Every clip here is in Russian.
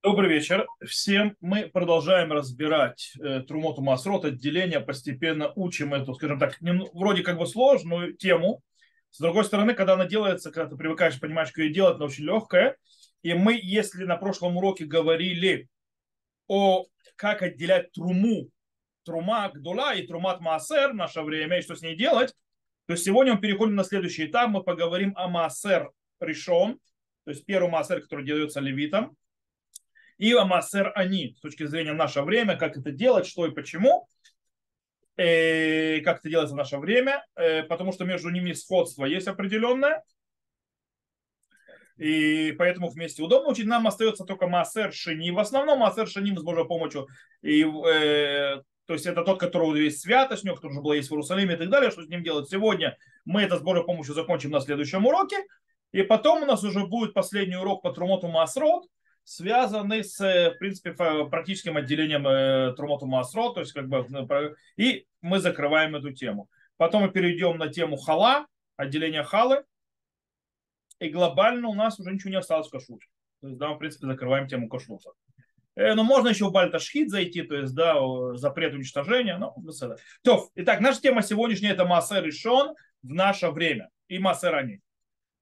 Добрый вечер всем. Мы продолжаем разбирать э, Трумоту Масрот, отделение, постепенно учим эту, скажем так, не, вроде как бы сложную тему. С другой стороны, когда она делается, когда ты привыкаешь, понимаешь, как ее делать, она очень легкая. И мы, если на прошлом уроке говорили о как отделять труму, трума Гдула и трумат Маасер в наше время, и что с ней делать, то сегодня мы переходим на следующий этап, мы поговорим о Маасер решен, то есть первый Маасер, который делается левитом, и Амасер Они, с точки зрения наше время, как это делать, что и почему, и э, как это делается в наше время, э, потому что между ними сходство есть определенное, и поэтому вместе удобно учить. Нам остается только Маасер Шини. В основном Маасер Шини с Божьей помощью. И, э, то есть это тот, который есть святость, у него, который уже был есть в Иерусалиме и так далее. Что с ним делать сегодня? Мы это с Божьей помощью закончим на следующем уроке. И потом у нас уже будет последний урок по Трумоту Маасрот связаны с, в принципе, практическим отделением э, Трумоту Масро, то есть как бы, ну, и мы закрываем эту тему. Потом мы перейдем на тему хала, отделение халы, и глобально у нас уже ничего не осталось в кашруте. То есть, да, мы, в принципе, закрываем тему кашрута. Э, но можно еще в Бальташхит зайти, то есть, да, запрет уничтожения. Ну, То, итак, наша тема сегодняшняя это Массер решен в наше время и Массер они.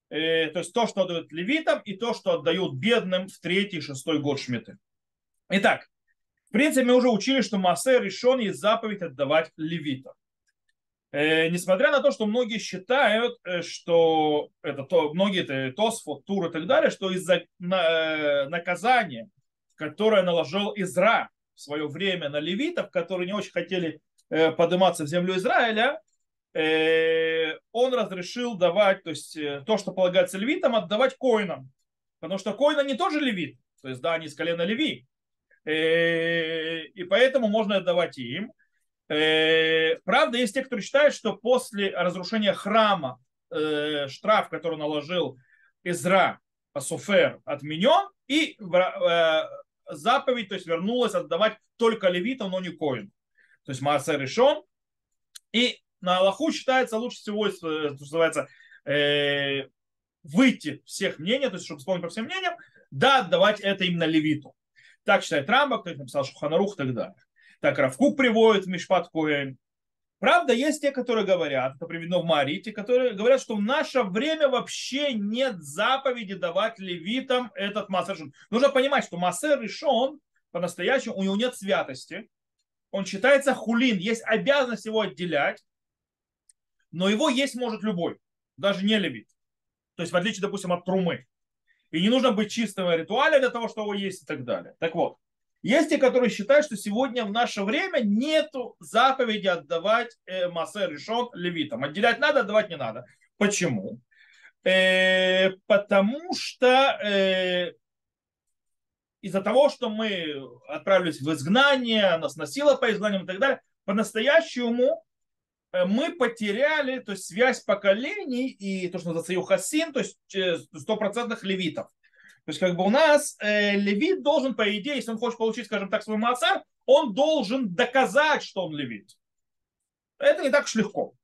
Э, то есть то, что отдают левитам, и то, что отдают бедным в третий, шестой год Шмиты. Итак, в принципе, мы уже учили, что Массе решен есть заповедь отдавать левитам. Э, несмотря на то, что многие считают, э, что это то, многие это Тосфот, Тур и так далее, что из-за на, наказания, которое наложил Изра в свое время на левитов, которые не очень хотели подниматься в землю Израиля, Э, он разрешил давать, то есть э, то, что полагается левитам, отдавать коинам. Потому что коины не тоже левит, то есть да, они из колена леви. Э, и поэтому можно отдавать им. Правда, есть те, кто считает, что после разрушения храма штраф, который наложил Изра Асуфер, отменен, и заповедь, то есть вернулась отдавать только левитам, но не коин. То есть Маасе решен. И на Аллаху считается лучше всего, э, что называется, э, выйти всех мнений, то есть, чтобы исполнить по всем мнениям, да, отдавать это именно левиту. Так считает Рамбак, кто написал Шуханарух и так далее. Так Равкук приводит в Мишпат Коэн. Правда, есть те, которые говорят, это приведено в Марите, которые говорят, что в наше время вообще нет заповеди давать левитам этот массер. Нужно понимать, что массер решен по-настоящему, у него нет святости. Он считается хулин, есть обязанность его отделять но его есть может любой, даже не левит. То есть в отличие, допустим, от трумы. И не нужно быть чистым ритуале для того, чтобы его есть и так далее. Так вот, есть те, которые считают, что сегодня в наше время нет заповеди отдавать э, массе решен левитам. Отделять надо, отдавать не надо. Почему? Э, потому что э, из-за того, что мы отправились в изгнание, нас носило по изгнаниям и так далее, по-настоящему мы потеряли то есть, связь поколений и то, что называется юхасин, то есть э, стопроцентных левитов. То есть как бы у нас э, левит должен, по идее, если он хочет получить, скажем так, свой маца, он должен доказать, что он левит. Это не так уж легко.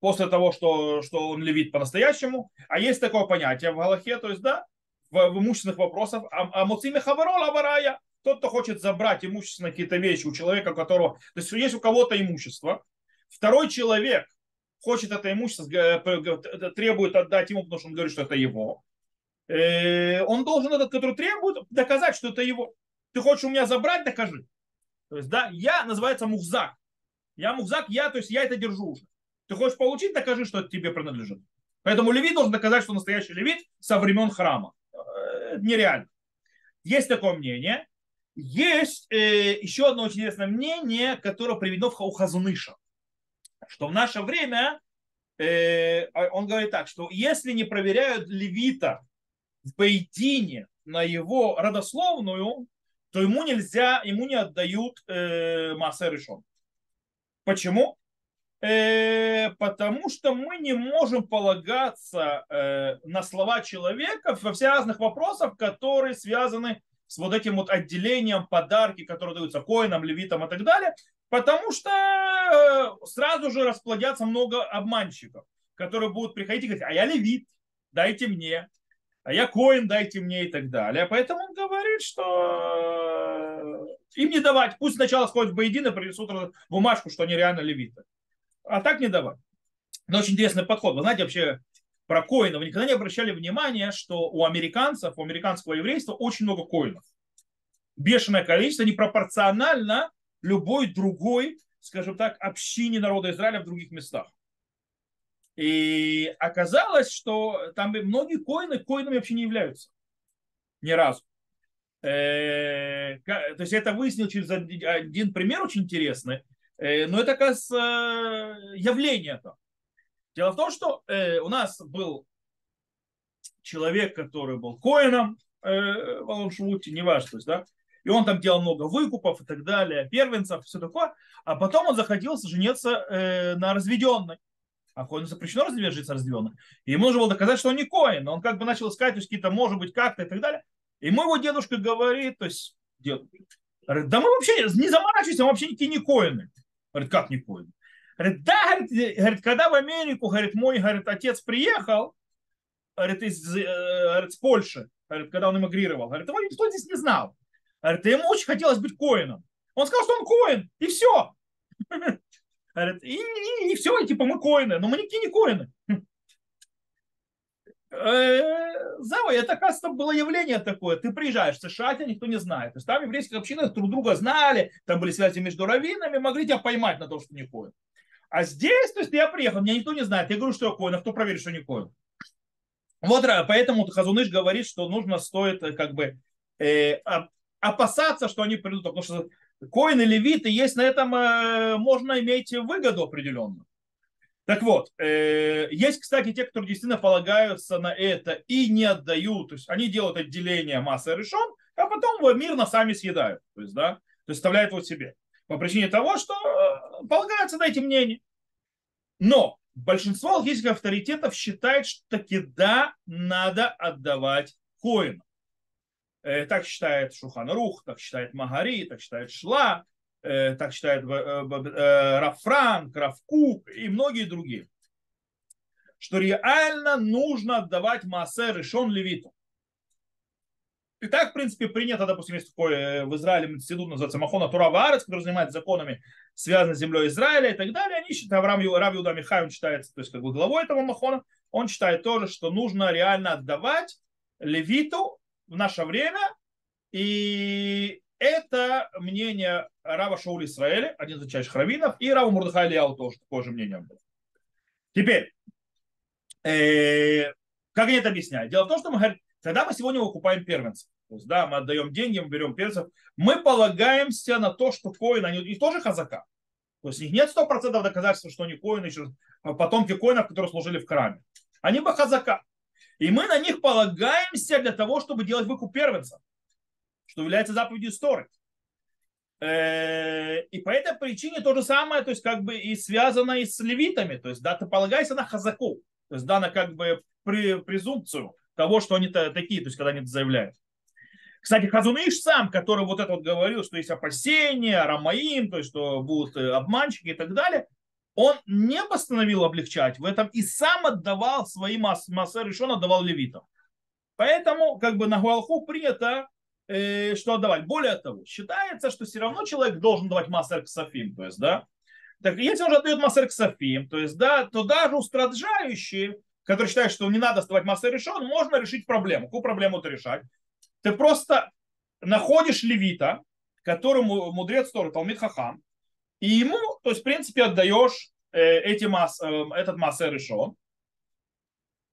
После того, что, что он левит по-настоящему. А есть такое понятие в Галахе, то есть, да, в, в имущественных вопросах, а муциме хабарол аварая, тот, кто хочет забрать имущественные какие-то вещи у человека, у которого, то есть есть у кого-то имущество, Второй человек хочет это имущество, требует отдать ему, потому что он говорит, что это его. Э, он должен этот, который требует, доказать, что это его. Ты хочешь у меня забрать, докажи. То есть, да, я называется мухзак. Я мухзак, я, то есть я это держу уже. Ты хочешь получить, докажи, что это тебе принадлежит. Поэтому левит должен доказать, что настоящий левит со времен храма. Это нереально. Есть такое мнение. Есть э, еще одно очень интересное мнение, которое приведено в Хазуныша что в наше время, э, а он говорит так, что если не проверяют левита в Бейдине на его родословную, то ему нельзя, ему не отдают э, Маасер решен. Почему? Э, потому что мы не можем полагаться э, на слова человека во все разных вопросах, которые связаны с вот этим вот отделением подарки, которые даются коинам, левитам и так далее, потому что э, сразу же расплодятся много обманщиков, которые будут приходить и говорить, а я левит, дайте мне. а я коин, дайте мне и так далее. Поэтому он говорит, что им не давать. Пусть сначала сходят в Боедин и принесут бумажку, что они реально левиты. А так не давать. Но очень интересный подход. Вы знаете, вообще про коинов. Вы никогда не обращали внимания, что у американцев, у американского еврейства очень много коинов. Бешеное количество, непропорционально любой другой, скажем так, общине народа Израиля в других местах. И оказалось, что там многие коины коинами вообще не являются. Ни разу. Э, то есть это выяснил через один пример очень интересный. Э, но это, оказывается, явление это. Дело в том, что э, у нас был человек, который был коином в Аланшуте, неважно, то есть, да, и он там делал много выкупов и так далее, первенцев, все такое, а потом он захотел жениться на разведенной а коину запрещено жить с разведенным. И ему нужно было доказать, что он не коин. Он как бы начал искать, то есть какие-то, может быть, как-то и так далее. И мой его дедушка говорит, то есть, дед, говорит, да мы вообще не заморачиваемся, мы вообще никакие не коины. Говорит, как не коины? Говорит, да, говорит, говорит, когда в Америку, говорит, мой, говорит, отец приехал, говорит, из, э, говорит, с Польши, говорит, когда он эмигрировал, говорит, его никто здесь не знал. Говорит, ему очень хотелось быть коином. Он сказал, что он коин, и все. Говорят, и, и, и все, и типа мы коины, но мы никакие не коины. Э, Зава, это, кажется, было явление такое. Ты приезжаешь в США, тебя никто не знает. То есть там еврейские общины друг друга знали, там были связи между раввинами, могли тебя поймать на то, что не коин. А здесь, то есть я приехал, меня никто не знает. Я говорю, что я коин, а кто проверит, что не коин? Вот поэтому Хазуныш говорит, что нужно стоит э, как бы э, опасаться, что они придут, потому что коины, левиты, есть на этом, э, можно иметь выгоду определенную. Так вот, э, есть, кстати, те, которые действительно полагаются на это и не отдают, то есть они делают отделение массы решен, а потом его мирно сами съедают, то есть, да, то есть оставляют его себе. По причине того, что э, полагаются на эти мнения. Но большинство логических авторитетов считает, что таки да, надо отдавать коину. Э, так считает Шуханрух, так считает Магари, так считает Шла, э, так считает э, Рафранк, Рафкук и многие другие. Что реально нужно отдавать Маасе решен левиту. И так, в принципе, принято, допустим, есть такой в Израиле институт, называется Махона Тура Варец, который занимается законами, связанными с землей Израиля и так далее. Они считают, Авраам Рав Юда Михай, он считается, то есть как бы главой этого Махона, он считает тоже, что нужно реально отдавать левиту в наше время. И это мнение Рава Шаули Исраэля, один из величайших раввинов, и Рава Мурдыха Ильяу тоже такое же мнение было. Теперь, э, как они это объясняют? Дело в том, что мы говорим, когда мы сегодня выкупаем первенцев, то есть, да, мы отдаем деньги, мы берем первенцев, мы полагаемся на то, что коин, они и тоже хазака. То есть у них нет 100% доказательства, что они коины, еще потомки коинов, которые служили в храме. Они бы хазака. И мы на них полагаемся для того, чтобы делать выкуп первенца, что является заповедью Сторы. Э, и по этой причине то же самое, то есть как бы и связано и с левитами. То есть да, ты полагаешься на хазаку, то есть да, на как бы презумпцию того, что они -то такие, то есть когда они это заявляют. Кстати, Хазуныш сам, который вот это вот говорил, что есть опасения, Рамаим, то есть что будут э, обманщики и так далее, он не постановил облегчать в этом и сам отдавал свои массы решен, отдавал левитам. Поэтому как бы на Гуалху принято, э, что отдавать. Более того, считается, что все равно человек должен давать массер ксафим, то есть, да, так если он же отдает массер ксафим, то есть, да, то даже устражающие, которые считают, что не надо сдавать массер решен, можно решить проблему. Какую проблему ты решать? Ты просто находишь левита, которому мудрец Торы, Талмит Хахам, и ему, то есть, в принципе, отдаешь э, эти масс, э, этот массер решен.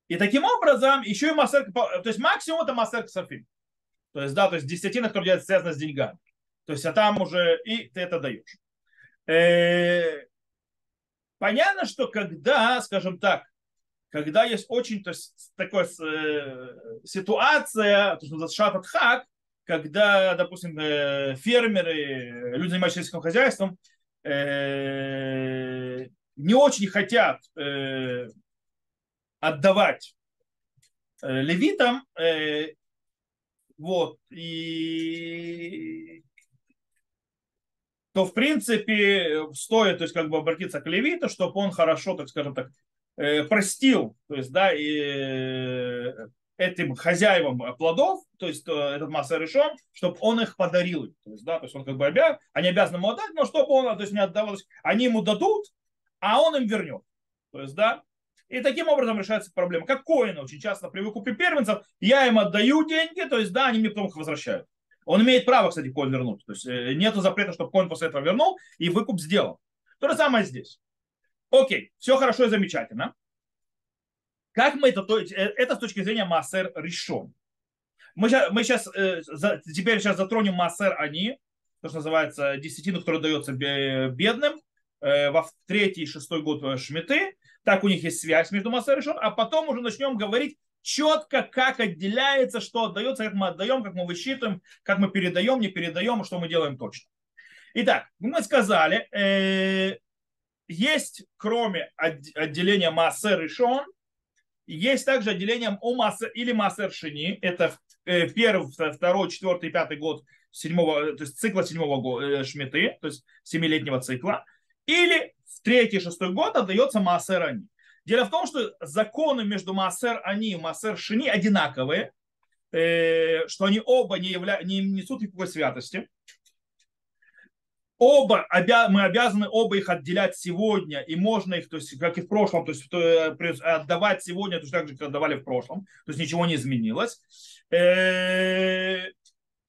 И таким образом еще и массер, то есть максимум это массер ксафим. То есть, да, то есть десятина, которая связана с деньгами. То есть, а там уже и ты это даешь. Э, понятно, что когда, скажем так, когда есть очень то есть, такая э, ситуация, то, что называется шатат когда, допустим, э, фермеры, люди, занимающиеся сельским хозяйством, э, не очень хотят э, отдавать э, левитам, э, вот, и то, в принципе, стоит, то есть, как бы обратиться к левиту, чтобы он хорошо, так скажем так, э, простил, то есть, да, и этим хозяевам плодов, то есть э, этот масса решен, чтобы он их подарил. То есть, да, то есть он как бы обязан, они обязаны ему отдать, но чтобы он, то есть не отдавал, они ему дадут, а он им вернет. То есть, да, и таким образом решается проблема. Как коины очень часто при выкупе первенцев, я им отдаю деньги, то есть, да, они мне потом их возвращают. Он имеет право, кстати, коин вернуть. То есть э, нету запрета, чтобы коин после этого вернул и выкуп сделал. То же самое здесь. Окей, все хорошо и замечательно. Как мы это, то есть, э, это с точки зрения массер решен. Мы сейчас, мы сейчас э, теперь сейчас затронем массер они, то, что называется десятину, который дается бедным, э, во третий и шестой год шмиты. Так у них есть связь между массер решен, а потом уже начнем говорить четко, как отделяется, что отдается, как мы отдаем, как мы высчитываем, как мы передаем, не передаем, что мы делаем точно. Итак, мы сказали, есть, кроме отделения Массер Шон, есть также отделение о Массер или Массер Шини. Это э, первый, второй, четвертый, пятый год седьмого, то есть цикла седьмого года, э, Шмиты, то есть семилетнего цикла. Или в третий, шестой год отдается Массер Ани. Дело в том, что законы между Массер Ани и Массер Шини одинаковые, э, что они оба не, явля... не несут никакой святости оба обя, мы обязаны оба их отделять сегодня, и можно их, то есть как и в прошлом, то есть э, отдавать сегодня, то есть так же, как отдавали в прошлом, то есть ничего не изменилось. Э,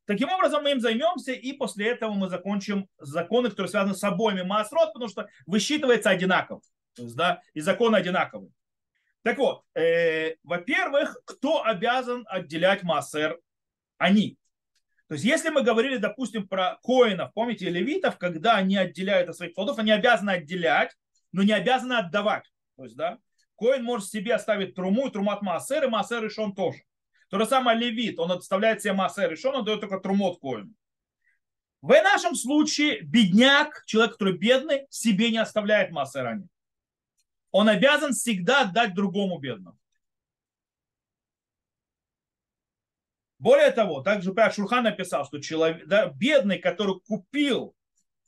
таким образом мы им займемся, и после этого мы закончим законы, которые связаны с обоими маасрот, потому что высчитывается одинаково. То есть, да, и законы одинаковые. Так вот, э, во-первых, кто обязан отделять массер? Они. То есть, если мы говорили, допустим, про коинов, помните, левитов, когда они отделяют от своих плодов, они обязаны отделять, но не обязаны отдавать. То есть, да, коин может себе оставить труму, и трумат маасер, и маасер и шон тоже. То же самое левит, он отставляет себе маасер и шон, он дает только трумот коину. В нашем случае бедняк, человек, который бедный, себе не оставляет маасер Он обязан всегда отдать другому бедному. Более того, также Шурхан написал, что человек, да, бедный, который купил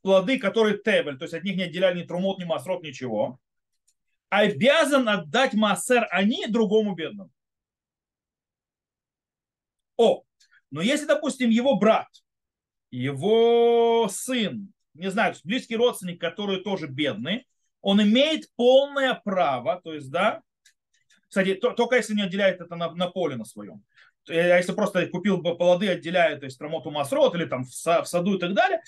плоды, которые тебель, то есть от них не отделяли ни трумот, ни масрот, ничего, обязан отдать массер они другому бедному. О, но если, допустим, его брат, его сын, не знаю, близкий родственник, который тоже бедный, он имеет полное право, то есть, да, кстати, только если не отделяет это на, на поле на своем, а если просто купил бы плоды, отделяя, то есть промоту масрот или там в саду и так далее,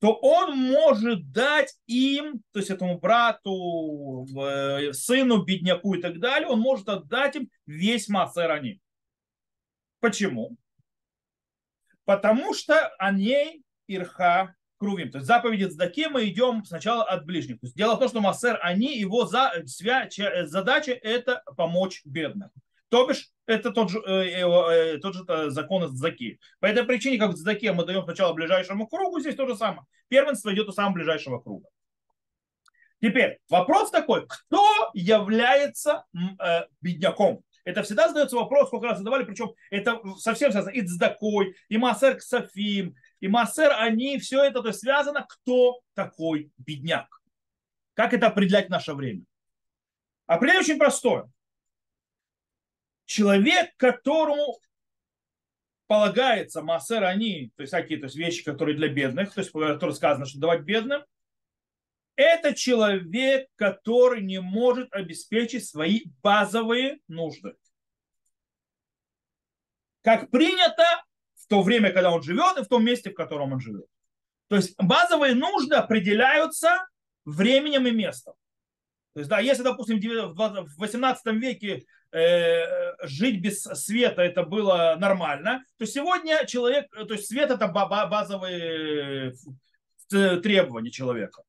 то он может дать им, то есть этому брату, э, сыну, бедняку и так далее, он может отдать им весь массерани. Почему? Потому что они ирха крувим. То есть заповеди Цдаки мы идем сначала от ближних. То есть дело в том, что массер, они, его за, свя, задача это помочь бедным. То бишь, это тот же, э, э, тот же э, закон из Заки. По этой причине, как в Заке мы даем сначала ближайшему кругу, здесь то же самое. Первенство идет у самого ближайшего круга. Теперь, вопрос такой, кто является э, бедняком? Это всегда задается вопрос, сколько раз задавали, причем это совсем связано и с Дакой, и Массер Ксафим, и Массер, они, все это то есть, связано, кто такой бедняк. Как это определять в наше время? Определение очень простое человек, которому полагается массер они, то есть всякие то есть вещи, которые для бедных, то есть которые сказано, что давать бедным, это человек, который не может обеспечить свои базовые нужды. Как принято в то время, когда он живет, и в том месте, в котором он живет. То есть базовые нужды определяются временем и местом. То есть, да, если, допустим, в 18 веке э, жить без света это было нормально, то сегодня человек, то есть свет это базовые э, требования человека.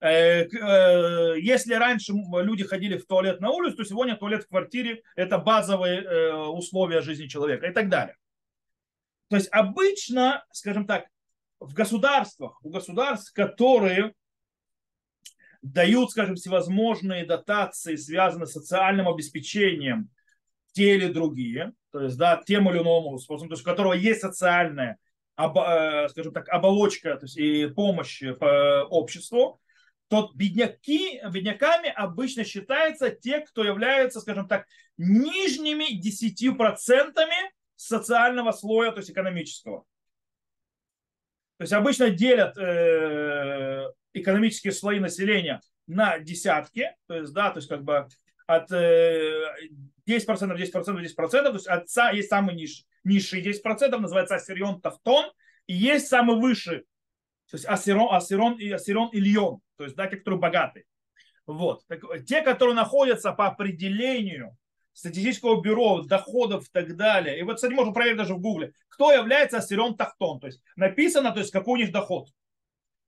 Э, э, если раньше люди ходили в туалет на улицу, то сегодня туалет в квартире это базовые условия жизни человека и так далее. То есть обычно, скажем так, в государствах, у государств, которые дают, скажем, всевозможные дотации, связанные с социальным обеспечением те или другие, то есть, да, тем или иным способом, то есть, у которого есть социальная, э, скажем так, оболочка то есть, и помощь по обществу, то бедняки, бедняками обычно считаются те, кто являются, скажем так, нижними 10% социального слоя, то есть экономического. То есть обычно делят э, экономические слои населения на десятки, то есть, да, то есть как бы от э, 10%, 10%, 10%, то есть от, есть самый ниш, низший 10%, называется асирион тафтон, и есть самый высший, то есть асирон, асирон, и асирон ильон, то есть, да, те, которые богаты. Вот. Так, те, которые находятся по определению статистического бюро, доходов и так далее. И вот, кстати, можно проверить даже в гугле, кто является асирон тахтон. То есть написано, то есть какой у них доход.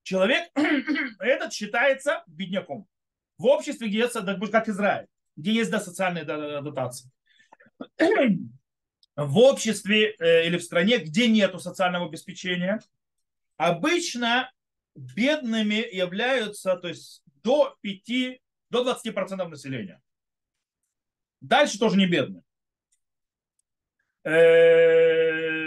Человек этот считается бедняком. В обществе, где есть, как Израиль, где есть да, социальные дотации. В обществе э, или в стране, где нет социального обеспечения, обычно бедными являются то есть, до 5, до 20% населения. Дальше тоже не бедные. Э,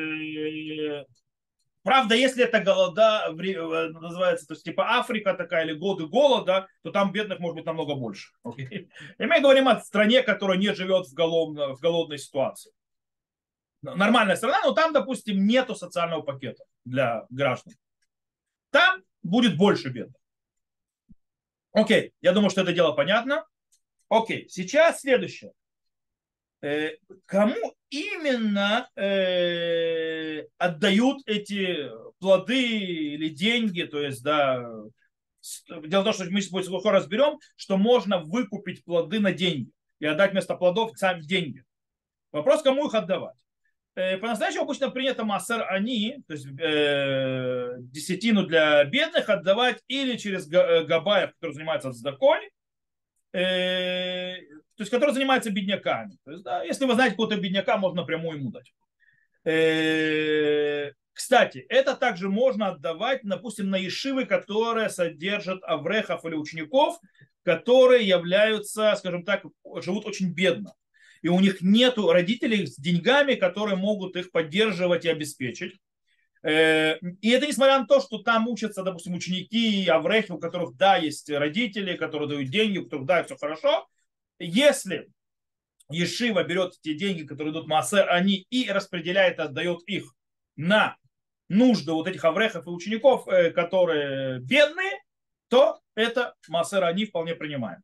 правда, если это голода, э, называется, то есть типа Африка такая или годы голода, то там бедных может быть намного больше. Okay? И мы говорим о стране, которая не живет в, голодной, в голодной ситуации. Нормальная страна, но там, допустим, нету социального пакета для граждан. Там будет больше бедных. Окей, я думаю, что это дело понятно. Окей, сейчас следующее. Э, кому именно э, отдают эти плоды или деньги, то есть, да, дело в том, что мы сегодня глубоко разберем, что можно выкупить плоды на деньги и отдать вместо плодов сами деньги. Вопрос, кому их отдавать. Э, по-настоящему обычно принято массер они, то есть э, десятину для бедных отдавать или через габаев, который занимается сдакой, э, то есть который занимается бедняками. То есть, да, если вы знаете какого-то бедняка, можно напрямую ему дать. Э, кстати, это также можно отдавать, допустим, на ешивы, которые содержат аврехов или учеников, которые являются, скажем так, живут очень бедно. И у них нет родителей с деньгами, которые могут их поддерживать и обеспечить. Э, и это несмотря на то, что там учатся, допустим, ученики и аврехи, у которых, да, есть родители, которые дают деньги, у которых, да, все хорошо. Если Ешива берет те деньги, которые идут Маасер, они и распределяет, отдает их на нужды вот этих аврехов и учеников, э, которые бедные, то это Маасер они вполне принимаем.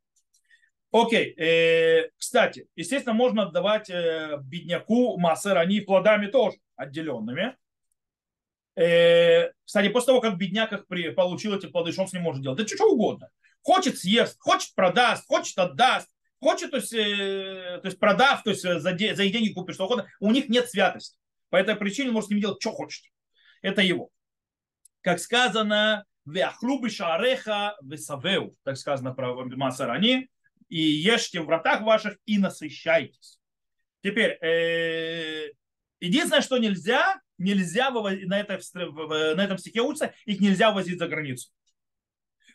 Окей, э, кстати, естественно, можно отдавать бедняку Маасер они плодами тоже отделенными. Э, кстати, после того, как бедняк их получил эти плоды, что он с ним может делать? Да что угодно. Хочет съест, хочет продаст, хочет отдаст, хочет, то есть, э, то есть продав, то есть за, за деньги купит что угодно. У них нет святости. По этой причине он может с ним делать, что хочет. Это его. Как сказано, Вяхлубы шареха весавеу, так сказано про Масарани, и ешьте в вратах ваших и насыщайтесь. Теперь, э, единственное, что нельзя, нельзя на, этой, на этом стихе учится, их нельзя возить за границу.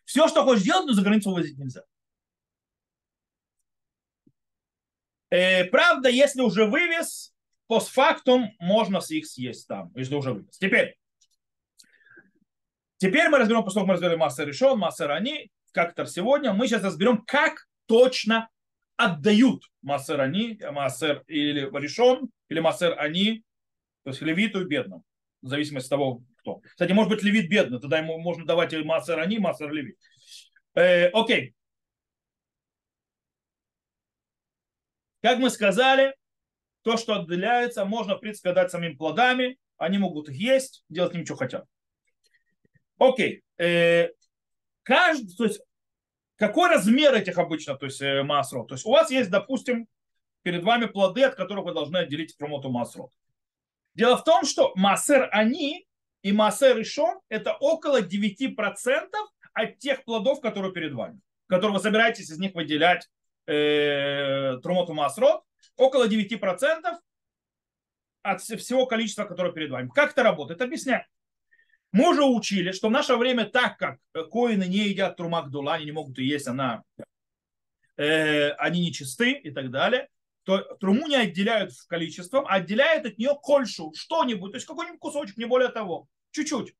Все, что хочешь делать, но за границу возить нельзя. Э, правда, если уже вывез, постфактум можно их съесть там, если уже вывез. Теперь, теперь мы разберем, поскольку мы разберем массер решен, массер они, как это сегодня, мы сейчас разберем, как точно отдают массер они, массер или решен, или массер они то есть левиту и бедному. В зависимости от того, кто. Кстати, может быть, левит бедный, тогда ему можно давать массер они, массер левит. Э, окей. Как мы сказали, то, что отделяется, можно, в принципе, дать самим плодами. Они могут их есть, делать с ним, что хотят. Окей. Э, каждый, то есть, какой размер этих обычно, то есть, э, масрот? То есть, у вас есть, допустим, перед вами плоды, от которых вы должны отделить промоту масрот. Дело в том, что массер они и массер Ишон это около 9% от тех плодов, которые перед вами, которые вы собираетесь из них выделять э, трумоту масрот, около 9% от всего количества, которое перед вами. Как это работает? Объясняю. Мы уже учили, что в наше время, так как коины не едят трумак дула, они не могут и есть, она, э, они нечисты и так далее, то труму не отделяют количеством, а отделяют от нее кольшу, что-нибудь, то есть какой-нибудь кусочек, не более того, чуть-чуть.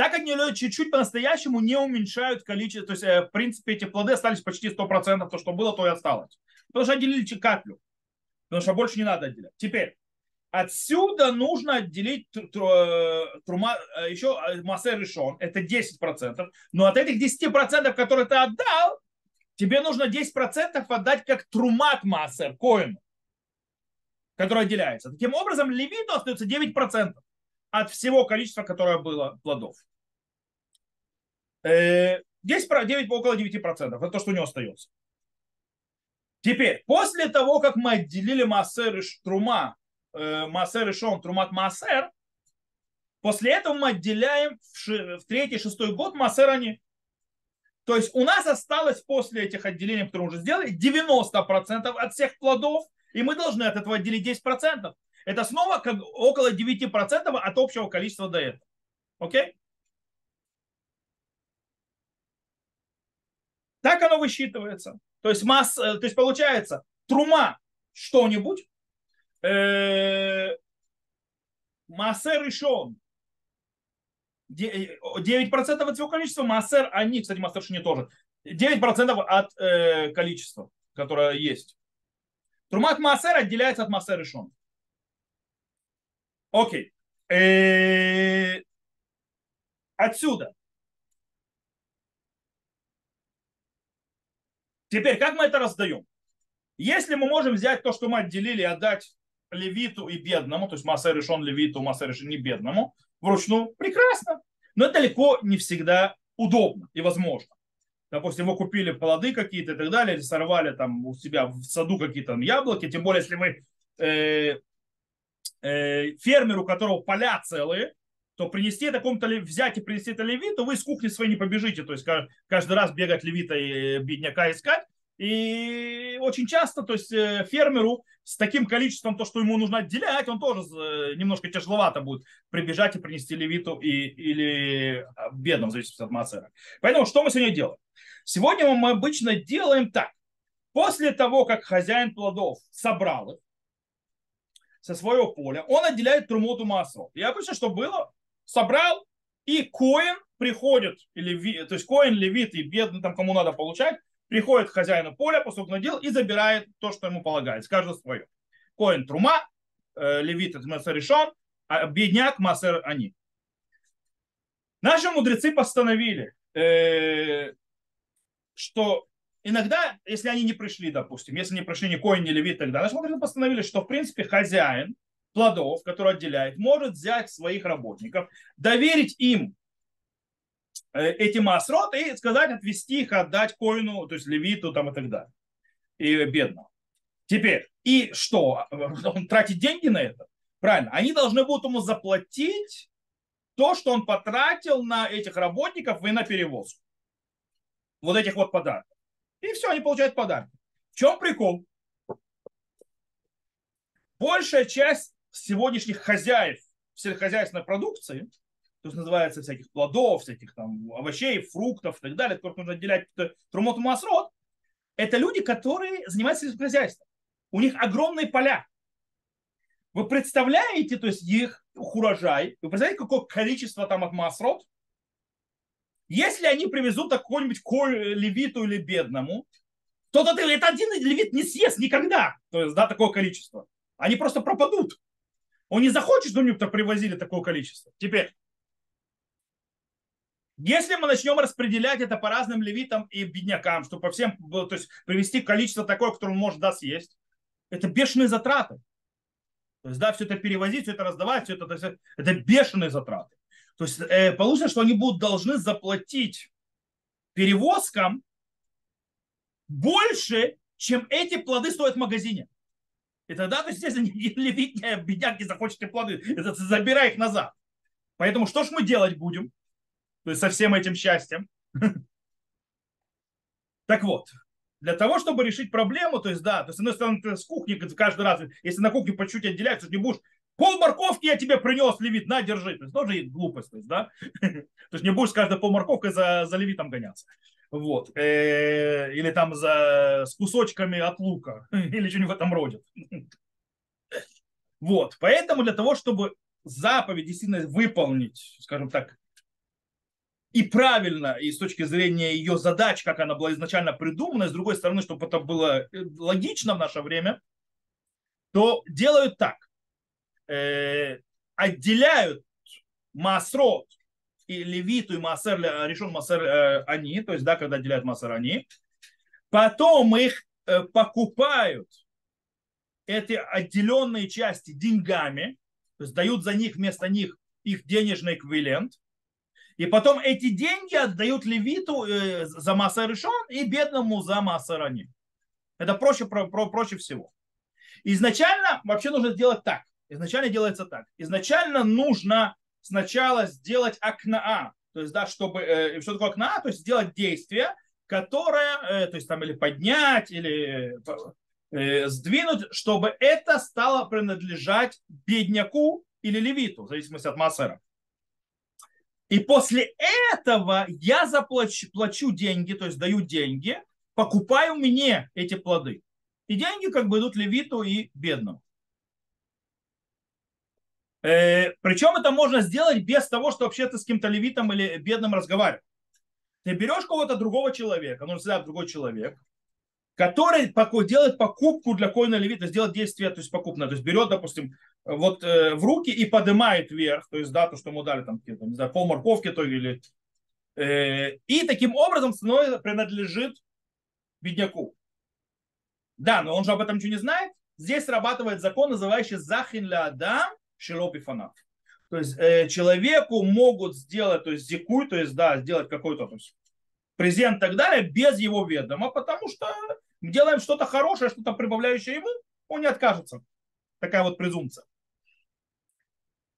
Так они чуть-чуть по-настоящему не уменьшают количество, то есть, э, в принципе, эти плоды остались почти 100%, то, что было, то и осталось. Потому что отделили каплю, потому что больше не надо отделять. Теперь, отсюда нужно отделить э, трума, э, еще массер решен, это 10%, но от этих 10%, которые ты отдал, тебе нужно 10% отдать как трумат массер, коину, который отделяется. Таким образом, левиту остается 9% от всего количества, которое было плодов. 10, 9, около 9%. Это то, что у него остается. Теперь, после того, как мы отделили массер и трума, э, массер и шон, трумат массер, после этого мы отделяем в, в третий, шестой год массер они. То есть у нас осталось после этих отделений, которые мы уже сделали, 90% от всех плодов, и мы должны от этого отделить 10%. Это снова как около 9% от общего количества до этого. Окей? Так оно высчитывается. То есть, масс, э, то есть получается, трума что-нибудь, э, массер решен 9% от всего количества, массер они, кстати, массер не тоже, 9% от э, количества, которое есть. Трумат массер отделяется от массер решен. Окей. Э, отсюда. Теперь, как мы это раздаем? Если мы можем взять то, что мы отделили, и отдать левиту и бедному, то есть масса решен левиту, масса решен не бедному, вручную, прекрасно. Но это далеко не всегда удобно и возможно. Допустим, вы купили плоды какие-то и так далее, или сорвали там у себя в саду какие-то яблоки, тем более, если вы э, э, фермеру, у которого поля целые, то принести это кому-то, взять и принести это левиту, вы из кухни своей не побежите. То есть каждый раз бегать левита и бедняка искать. И очень часто, то есть э, фермеру с таким количеством, то, что ему нужно отделять, он тоже э, немножко тяжеловато будет прибежать и принести левиту и, или а, бедным, в зависимости от мацера. Поэтому что мы сегодня делаем? Сегодня мы обычно делаем так. После того, как хозяин плодов собрал их, со своего поля, он отделяет трумоту масло. И обычно что было? Собрал, и коин приходит, или, то есть коин, левит и бедный, там кому надо получать, приходит к хозяину поля, поскольку делал, и забирает то, что ему полагается, каждый свое. Коин трума, э, левит это массер решен, а бедняк массер они. Наши мудрецы постановили, э, что иногда, если они не пришли, допустим, если не пришли ни коин, ни левит, тогда наши мудрецы постановили, что в принципе хозяин плодов, который отделяет, может взять своих работников, доверить им э, эти масрот и сказать, отвести их, отдать коину, то есть левиту там и так далее, и бедному. Теперь, и что? Он тратит деньги на это? Правильно. Они должны будут ему заплатить то, что он потратил на этих работников и на перевозку. Вот этих вот подарков. И все, они получают подарки. В чем прикол? Большая часть сегодняшних хозяев сельскохозяйственной продукции, то есть называется всяких плодов, всяких там овощей, фруктов и так далее, которых нужно отделять трумот и масрот, это люди, которые занимаются сельскохозяйством. У них огромные поля. Вы представляете, то есть их урожай, вы представляете, какое количество там от масрот? Если они привезут какой-нибудь левиту или бедному, то это один левит не съест никогда. То есть, да, такое количество. Они просто пропадут. Он не захочет, чтобы то привозили такое количество. Теперь, если мы начнем распределять это по разным левитам и беднякам, чтобы по всем, то есть привести количество такое, которое он может да, съесть, это бешеные затраты. То есть, да, все это перевозить, все это раздавать, все это, то есть, это бешеные затраты. То есть э, получится, что они будут должны заплатить перевозкам больше, чем эти плоды стоят в магазине. И тогда, то есть, если левитня бедняк не захочет эти плоды, забирай их назад. Поэтому что ж мы делать будем? То есть со всем этим счастьем. Так вот, для того, чтобы решить проблему, то есть, да, то есть, с одной стороны, ты с кухни каждый раз, если на кухне по чуть-чуть отделяется, не будешь Пол морковки я тебе принес, левит, на, держи. То есть тоже глупость, то есть, да? То есть не будешь с каждой пол морковкой за, за левитом гоняться. Вот. Э, или там за, с кусочками от лука. Или что-нибудь в этом роде. Вот. Поэтому для того, чтобы заповедь действительно выполнить, скажем так, и правильно, и с точки зрения ее задач, как она была изначально придумана, и с другой стороны, чтобы это было э, логично в наше время, то делают так. Э, отделяют Масрот и Левиту и Масер, решен Масер э, они, то есть, да, когда отделяют Масер они, потом их э, покупают, эти отделенные части деньгами, то есть дают за них вместо них их денежный эквивалент, и потом эти деньги отдают левиту э, за Масер решен и бедному за Масер они. Это проще, про, про, проще всего. Изначально вообще нужно сделать так. Изначально делается так. Изначально нужно сначала сделать акнаа, то есть, да, чтобы, э, что такое акнаа, то есть сделать действие, которое, э, то есть там или поднять, или э, сдвинуть, чтобы это стало принадлежать бедняку или левиту, в зависимости от массера. И после этого я заплачу плачу деньги, то есть даю деньги, покупаю мне эти плоды. И деньги как бы идут левиту и бедному. Э, причем это можно сделать без того, что вообще ты с кем-то левитом или бедным разговариваешь. Ты берешь кого-то другого человека, ну, всегда другой человек, который делает покупку для коина левита, сделать действие, то есть покупное, то есть берет, допустим, вот э, в руки и поднимает вверх, то есть да, то, что ему дали там, какие-то, не знаю, пол морковки то или... Э, и таким образом становится, принадлежит бедняку. Да, но он же об этом ничего не знает. Здесь срабатывает закон, называющий захин ля адам шилопи фанат. То есть э, человеку могут сделать, то есть зикуй, то есть да, сделать какой-то то есть, презент и так далее без его ведома, потому что мы делаем что-то хорошее, что-то прибавляющее ему, он не откажется. Такая вот презумпция.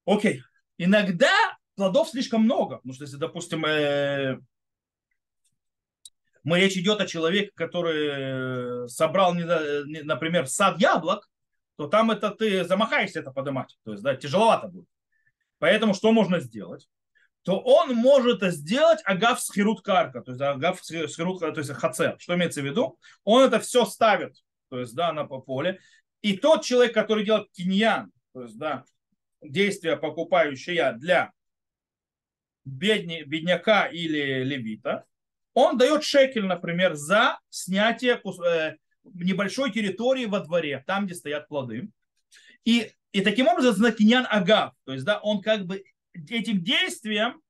Окей. Иногда плодов слишком много. Потому что если, допустим, э, мы речь идет о человеке, который собрал, например, сад яблок, то там это ты замахаешься это поднимать. То есть, да, тяжеловато будет. Поэтому что можно сделать? То он может сделать агав схирут карка, то есть агав схирут, то есть хацер. Что имеется в виду? Он это все ставит, то есть, да, на поле. И тот человек, который делает киньян, то есть, да, действия покупающие для бедня, бедняка или левита, он дает шекель, например, за снятие э, небольшой территории во дворе, там, где стоят плоды. И, и таким образом Знакинян Агав, то есть да, он как бы этим действием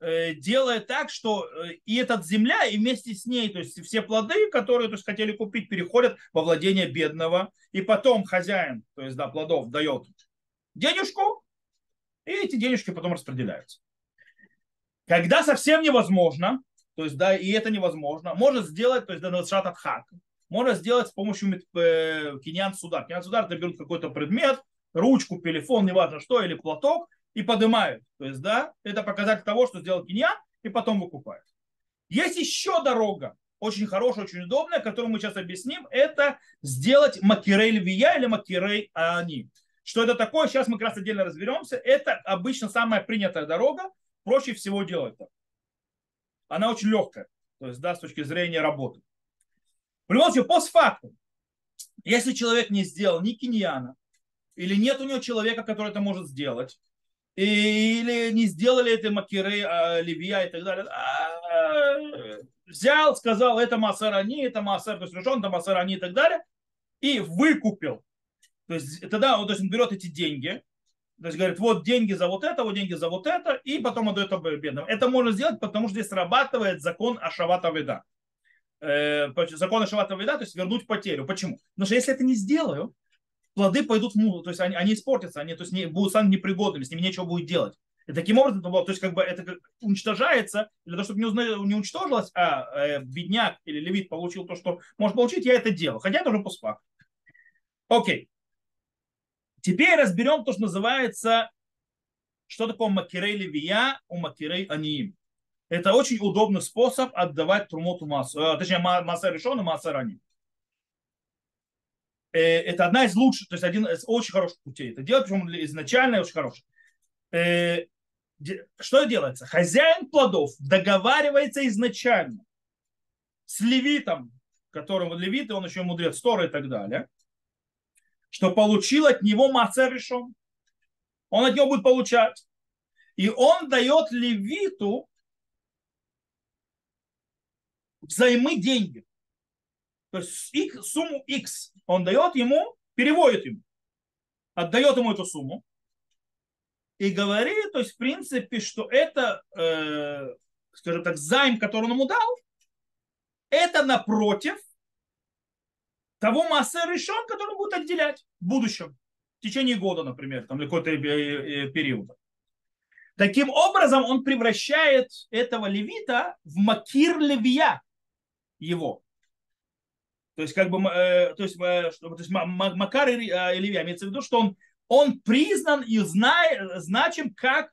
э, делает так, что э, и эта земля, и вместе с ней, то есть все плоды, которые то есть, хотели купить, переходят во владение бедного, и потом хозяин, то есть да, плодов дает денежку, и эти денежки потом распределяются. Когда совсем невозможно, то есть, да, и это невозможно, может сделать, то есть, да, шатат хак, можно сделать с помощью э, киньян судар. Киньян судар это берут какой-то предмет, ручку, телефон, неважно что, или платок, и поднимают. То есть, да, это показатель того, что сделал киньян, и потом выкупают. Есть еще дорога, очень хорошая, очень удобная, которую мы сейчас объясним, это сделать макирей львия или макирей ани. Что это такое, сейчас мы как раз отдельно разберемся. Это обычно самая принятая дорога, проще всего делать так. Она очень легкая, то есть, да, с точки зрения работы. В любом случае, постфактум, если человек не сделал ни киньяна, или нет у него человека, который это может сделать, или не сделали это макиры, а, ливия и так далее, а, взял, сказал, это массарани, это массар, то есть решен, это массарани и так далее, и выкупил. То есть тогда он, то есть он берет эти деньги, то есть говорит, вот деньги за вот это, вот деньги за вот это, и потом отдает бедным. Это можно сделать, потому что здесь срабатывает закон Ашавата Веда э, закона Шавата Веда, то есть вернуть потерю. Почему? Потому что если это не сделаю, плоды пойдут в мул, то есть они, они испортятся, они то есть, не, будут станут непригодными, с ними нечего будет делать. И таким образом, то есть как бы это уничтожается, для того, чтобы не, узна, не уничтожилось, а э, бедняк или левит получил то, что может получить, я это делаю. Хотя это уже постфакт. Окей. Теперь разберем то, что называется, что такое макирей левия у макирей аниим. Это очень удобный способ отдавать трумоту массу, э, точнее масса решена, масса ранее. Э, это одна из лучших, то есть один из очень хороших путей. Это делать, причем изначально очень хороший. Э, что делается? Хозяин плодов договаривается изначально с левитом, которому левит, и он еще мудрец Тора и так далее, что получил от него масса решен. Он от него будет получать. И он дает левиту взаймы деньги. То есть сумму X он дает ему, переводит ему, отдает ему эту сумму и говорит, то есть в принципе, что это, э, скажем так, займ, который он ему дал, это напротив того массы решен, который он будет отделять в будущем, в течение года, например, там, или какой-то э, э, период. Таким образом, он превращает этого левита в макир левия его. То есть, как бы, э, то есть, э, то есть Макар и э, Левия имеется в виду, что он, он признан и знает, значим как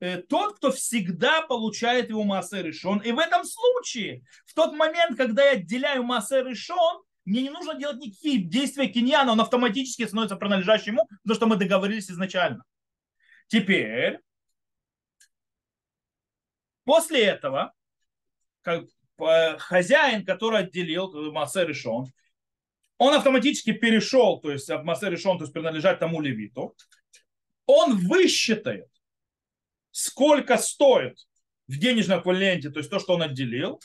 э, тот, кто всегда получает его массы решен. И в этом случае, в тот момент, когда я отделяю массы решен, мне не нужно делать никакие действия киньяна, он автоматически становится принадлежащим ему, потому что мы договорились изначально. Теперь, после этого, как хозяин, который отделил э, Массе решен, он автоматически перешел, то есть от Массе решен, то есть принадлежать тому левиту, он высчитает, сколько стоит в денежном эквиваленте, то есть то, что он отделил,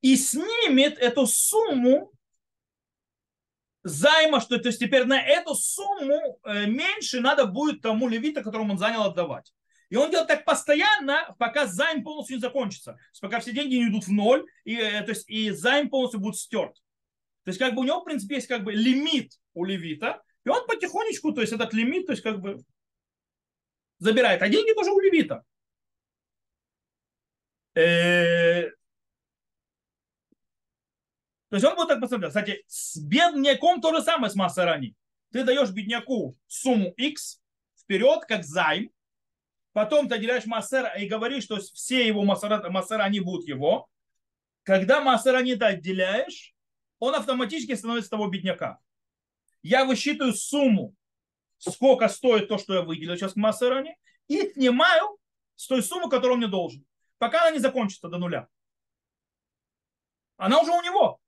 и снимет эту сумму займа, что то есть теперь на эту сумму э, меньше надо будет тому левита, которому он занял отдавать. И он делает так постоянно, пока займ полностью не закончится. То есть пока все деньги не идут в ноль, и, э, то есть, и займ полностью будет стерт. То есть как бы у него, в принципе, есть как бы лимит у левита, и он потихонечку, то есть этот лимит, то есть как бы забирает. А деньги тоже у левита. Э, то есть он будет так посмотреть. Кстати, с бедняком то же самое с Масарани. Ты даешь бедняку сумму X вперед, как займ, потом ты отделяешь массера и говоришь, что все его массера они будут его. Когда массера не отделяешь, он автоматически становится того бедняка. Я высчитываю сумму, сколько стоит то, что я выделил сейчас к массеране, и снимаю с той суммы, которую он мне должен. Пока она не закончится до нуля. Она уже у него.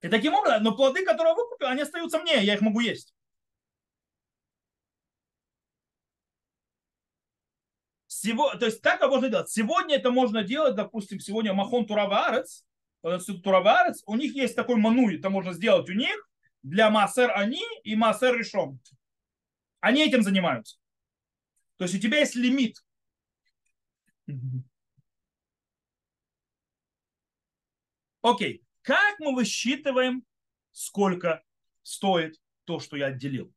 И таким образом, но плоды, которые я выкупил, они остаются мне, я их могу есть. Всего, то есть так можно делать. Сегодня это можно делать, допустим, сегодня Махон Тураварец, Тураварец, у них есть такой мануй, это можно сделать у них для Массер Они и Массер Решом. Они этим занимаются. То есть у тебя есть лимит. Окей. Как мы высчитываем, сколько стоит то, что я отделил?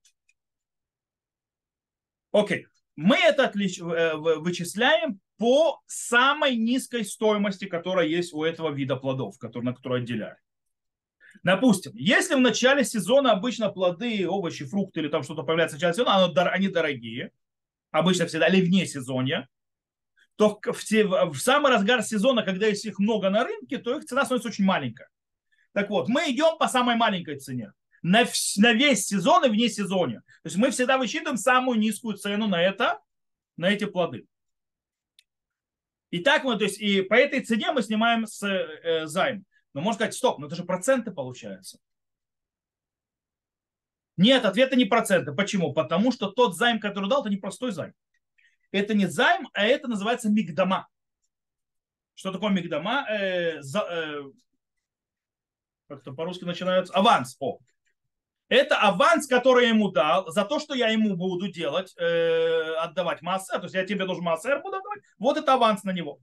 Окей мы это отлич... Э, вычисляем по самой низкой стоимости, которая есть у этого вида плодов, который, на который отделяем. Допустим, если в начале сезона обычно плоды, овощи, фрукты или там что-то появляется в начале сезона, они дорогие, обычно всегда, или вне сезонья, то в, те, в самый разгар сезона, когда есть их много на рынке, то их цена становится очень маленькая. Так вот, мы идем по самой маленькой цене на, на весь сезон и вне сезоне. То есть мы всегда высчитываем самую низкую цену на это, на эти плоды. И так мы, то есть, и по этой цене мы снимаем с э, займ. Но можно сказать, стоп, но это же проценты получаются. Нет, ответа не проценты. Почему? Потому что тот займ, который дал, это не простой займ. Это не займ, а это называется мигдама. Что такое мигдама? Э, за, э, как-то по-русски начинается. Аванс. О, это аванс, который я ему дал, за то, что я ему буду делать, э, отдавать массер, то есть я тебе должен массер буду отдавать, вот это аванс на него.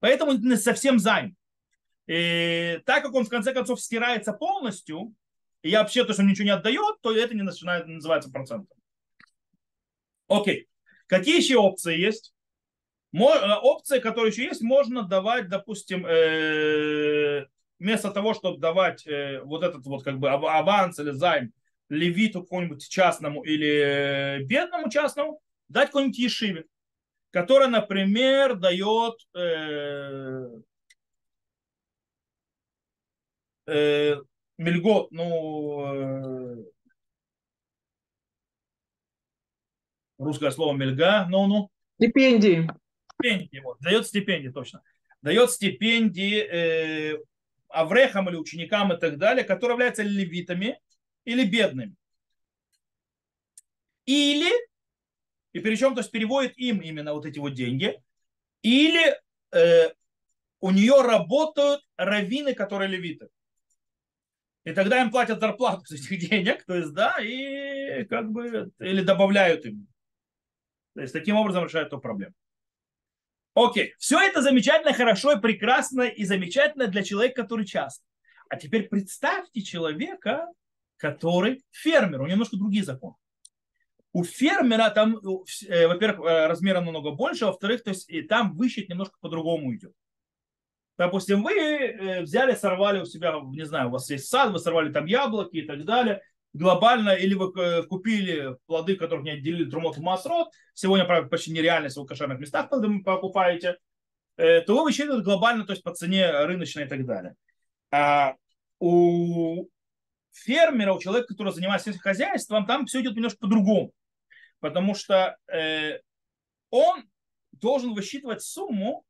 Поэтому не совсем займ. И так как он в конце концов стирается полностью, и я вообще то, что он ничего не отдает, то это не начинает называться процентом. Окей. Какие еще опции есть? Э, опции, которые еще есть, можно давать, допустим, э, вместо того, чтобы давать э, вот этот вот как бы аванс или займ левиту какому-нибудь частному или э, бедному частному, дать какой-нибудь ешиве, которая, например, дает э, э, мельгот, ну, э, русское слово мельга, ну, ну. Стипендии. Стипендии, вот, дает стипендии, точно. Дает стипендии э, аврехам или ученикам и так далее, которые являются левитами, или бедными. Или, и причем, то есть переводит им именно вот эти вот деньги, или э, у нее работают раввины, которые левиты. И тогда им платят зарплату с этих денег, то есть, да, и как бы, или добавляют им. То есть, таким образом решают эту проблему. Окей, все это замечательно, хорошо и прекрасно и замечательно для человека, который часто. А теперь представьте человека, который фермер, у него немножко другие законы. У фермера там, э, во-первых, э, размера намного больше, во-вторых, то есть и там высчет немножко по-другому идет. Допустим, вы э, взяли, сорвали у себя, не знаю, у вас есть сад, вы сорвали там яблоки и так далее, глобально, или вы купили плоды, которых не отделили трумот в масрот, сегодня, правда, почти нереально, если вы в кошерных местах покупаете, то вы высчитываете глобально, то есть по цене рыночной и так далее. А у фермера, у человека, который занимается хозяйством, там все идет немножко по-другому. Потому что он должен высчитывать сумму,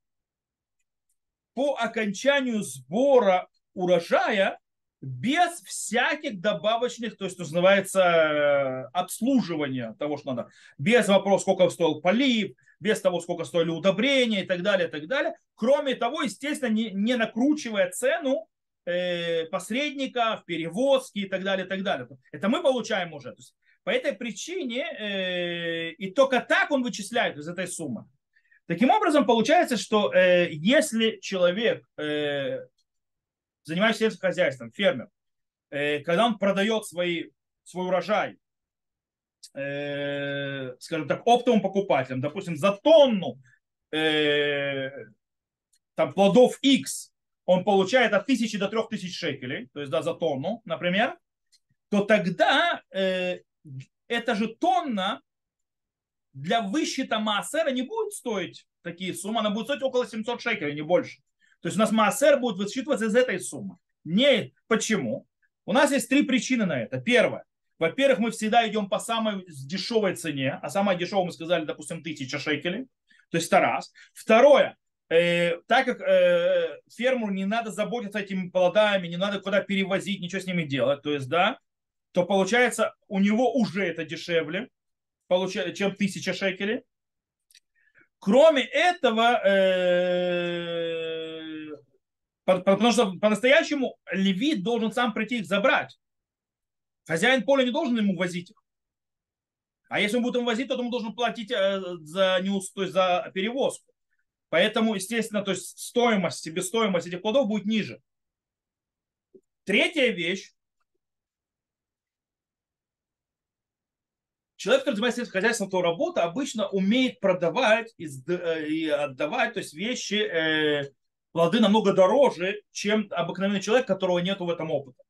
по окончанию сбора урожая без всяких добавочных, то есть, называется, э, обслуживания того, что надо. Без вопроса, сколько стоил полив, без того, сколько стоили удобрения и так далее, и так далее. Кроме того, естественно, не, не накручивая цену э, посредников, перевозки и так далее, и так далее. Это мы получаем уже. То есть, по этой причине э, и только так он вычисляет из этой суммы. Таким образом, получается, что э, если человек, э, занимающийся сельским хозяйством, фермер, э, когда он продает свои, свой урожай, э, скажем так, оптовым покупателям, допустим, за тонну э, там, плодов X он получает от 1000 до 3000 шекелей, то есть да, за тонну, например, то тогда э, эта же тонна для высчета Маасера не будет стоить такие суммы, она будет стоить около 700 шекелей, не больше. То есть у нас Маасер будет высчитываться из этой суммы. Не почему? У нас есть три причины на это. Первое. Во-первых, мы всегда идем по самой дешевой цене, а самая дешевая, мы сказали, допустим, 1000 шекелей. То есть это раз. Второе. Э, так как э, фермеру не надо заботиться этими плодами, не надо куда перевозить, ничего с ними делать, то есть, да, то получается у него уже это дешевле, чем 1000 шекелей. Кроме этого, э, потому что по-настоящему левит должен сам прийти их забрать. Хозяин поля не должен ему возить их. А если он будет им возить, то он должен платить э, за, неус, то есть за перевозку. Поэтому, естественно, то есть стоимость, себестоимость этих плодов будет ниже. Третья вещь, Человек, который занимается хозяйством, то работа обычно умеет продавать и, э, отдавать, то есть вещи, э, плоды намного дороже, чем обыкновенный человек, которого нет в этом опыта.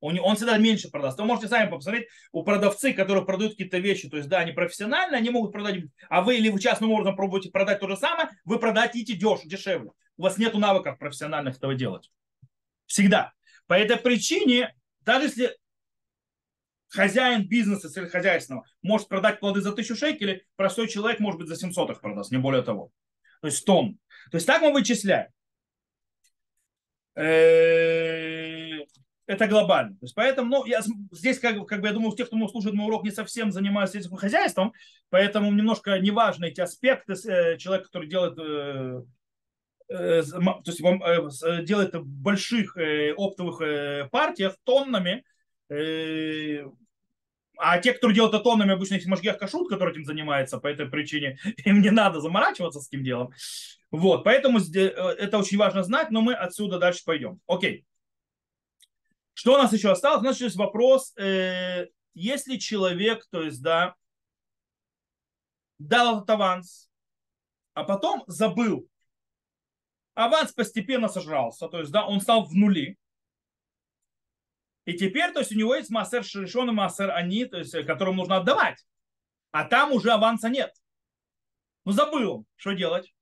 Он, он всегда меньше продаст. Вы можете сами посмотреть, у продавцы, которые продают какие-то вещи, то есть, да, они профессионально, они могут продать, а вы или вы частным образом пробуете продать то же самое, вы продадите деш, дешевле. У вас нет навыков профессиональных этого делать. Всегда. По этой причине, даже если хозяин бизнеса сельскохозяйственного может продать плоды за тысячу шекелей, простой человек, может быть, за 700 их продаст, не более того. То есть тонн. То есть так мы вычисляем. Э, это глобально. То есть поэтому, ну, я здесь, как, как бы, я думаю, у тех, кто слушает мой урок, не совсем занимаются сельским хозяйством, поэтому немножко неважны эти аспекты. Э, человек, который делает э, то есть делает в больших оптовых партиях тоннами, Э, а те, кто делают это тоннами, обычно есть Машгех Кашут, который этим занимается, по этой причине им не надо заморачиваться с этим делом. Вот, поэтому э, это очень важно знать, но мы отсюда дальше пойдем. Окей. Что у нас еще осталось? У нас есть вопрос, э, если человек, то есть, да, дал этот аванс, а потом забыл, аванс постепенно сожрался, то есть, да, он стал в нули, и теперь, то есть у него есть массер шишон и массер они, то есть, которым нужно отдавать. А там уже аванса нет. Ну забыл, что делать.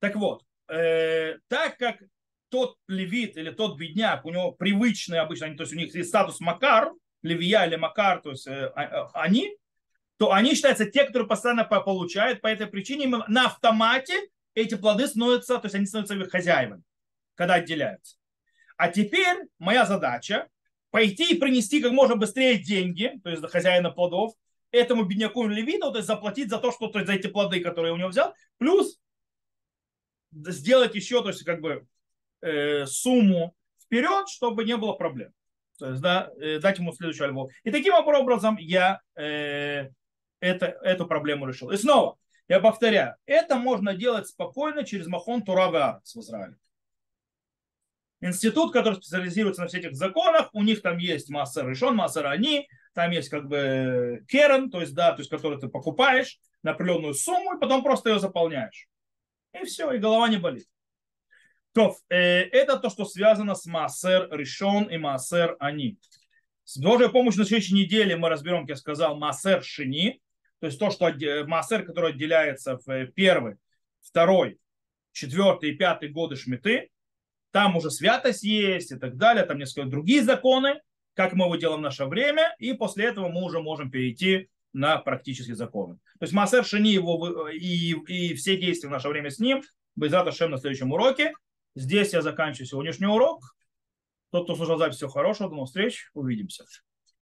Так вот, э, так как тот левит или тот бедняк, у него привычный обычно, то есть у них есть статус Макар, Левия или Макар, то есть э, а, э, они, то они считаются те, которые постоянно получают. По этой причине на автомате эти плоды становятся, то есть они становятся их хозяевами, когда отделяются. А теперь моя задача пойти и принести как можно быстрее деньги, то есть до хозяина плодов, этому бедняку левиту, то есть заплатить за то, что то есть за эти плоды, которые у него взял, плюс сделать еще, то есть как бы э, сумму вперед, чтобы не было проблем. То есть, да, э, дать ему следующую альбом. И таким образом я э, это, эту проблему решил. И снова, я повторяю, это можно делать спокойно через Махон Турава в Израиле. Институт, который специализируется на всех этих законах, у них там есть Массер Решон, Массер Они, там есть как бы керен, то есть, да, то есть, который ты покупаешь на определенную сумму, и потом просто ее заполняешь. И все, и голова не болит. То, э, это то, что связано с Массер Решон и Массер Они. С Божьей помощью на следующей неделе мы разберем, как я сказал, Массер Шини, то есть то, что Массер, который отделяется в э, первый, второй, четвертый и пятый годы Шмиты, там уже святость есть и так далее, там несколько другие законы, как мы его делаем в наше время, и после этого мы уже можем перейти на практические законы. То есть Массер Шини его и, и все действия в наше время с ним, Безрат Шем на следующем уроке. Здесь я заканчиваю сегодняшний урок. Тот, кто слушал запись, всего хорошего, до новых встреч, увидимся.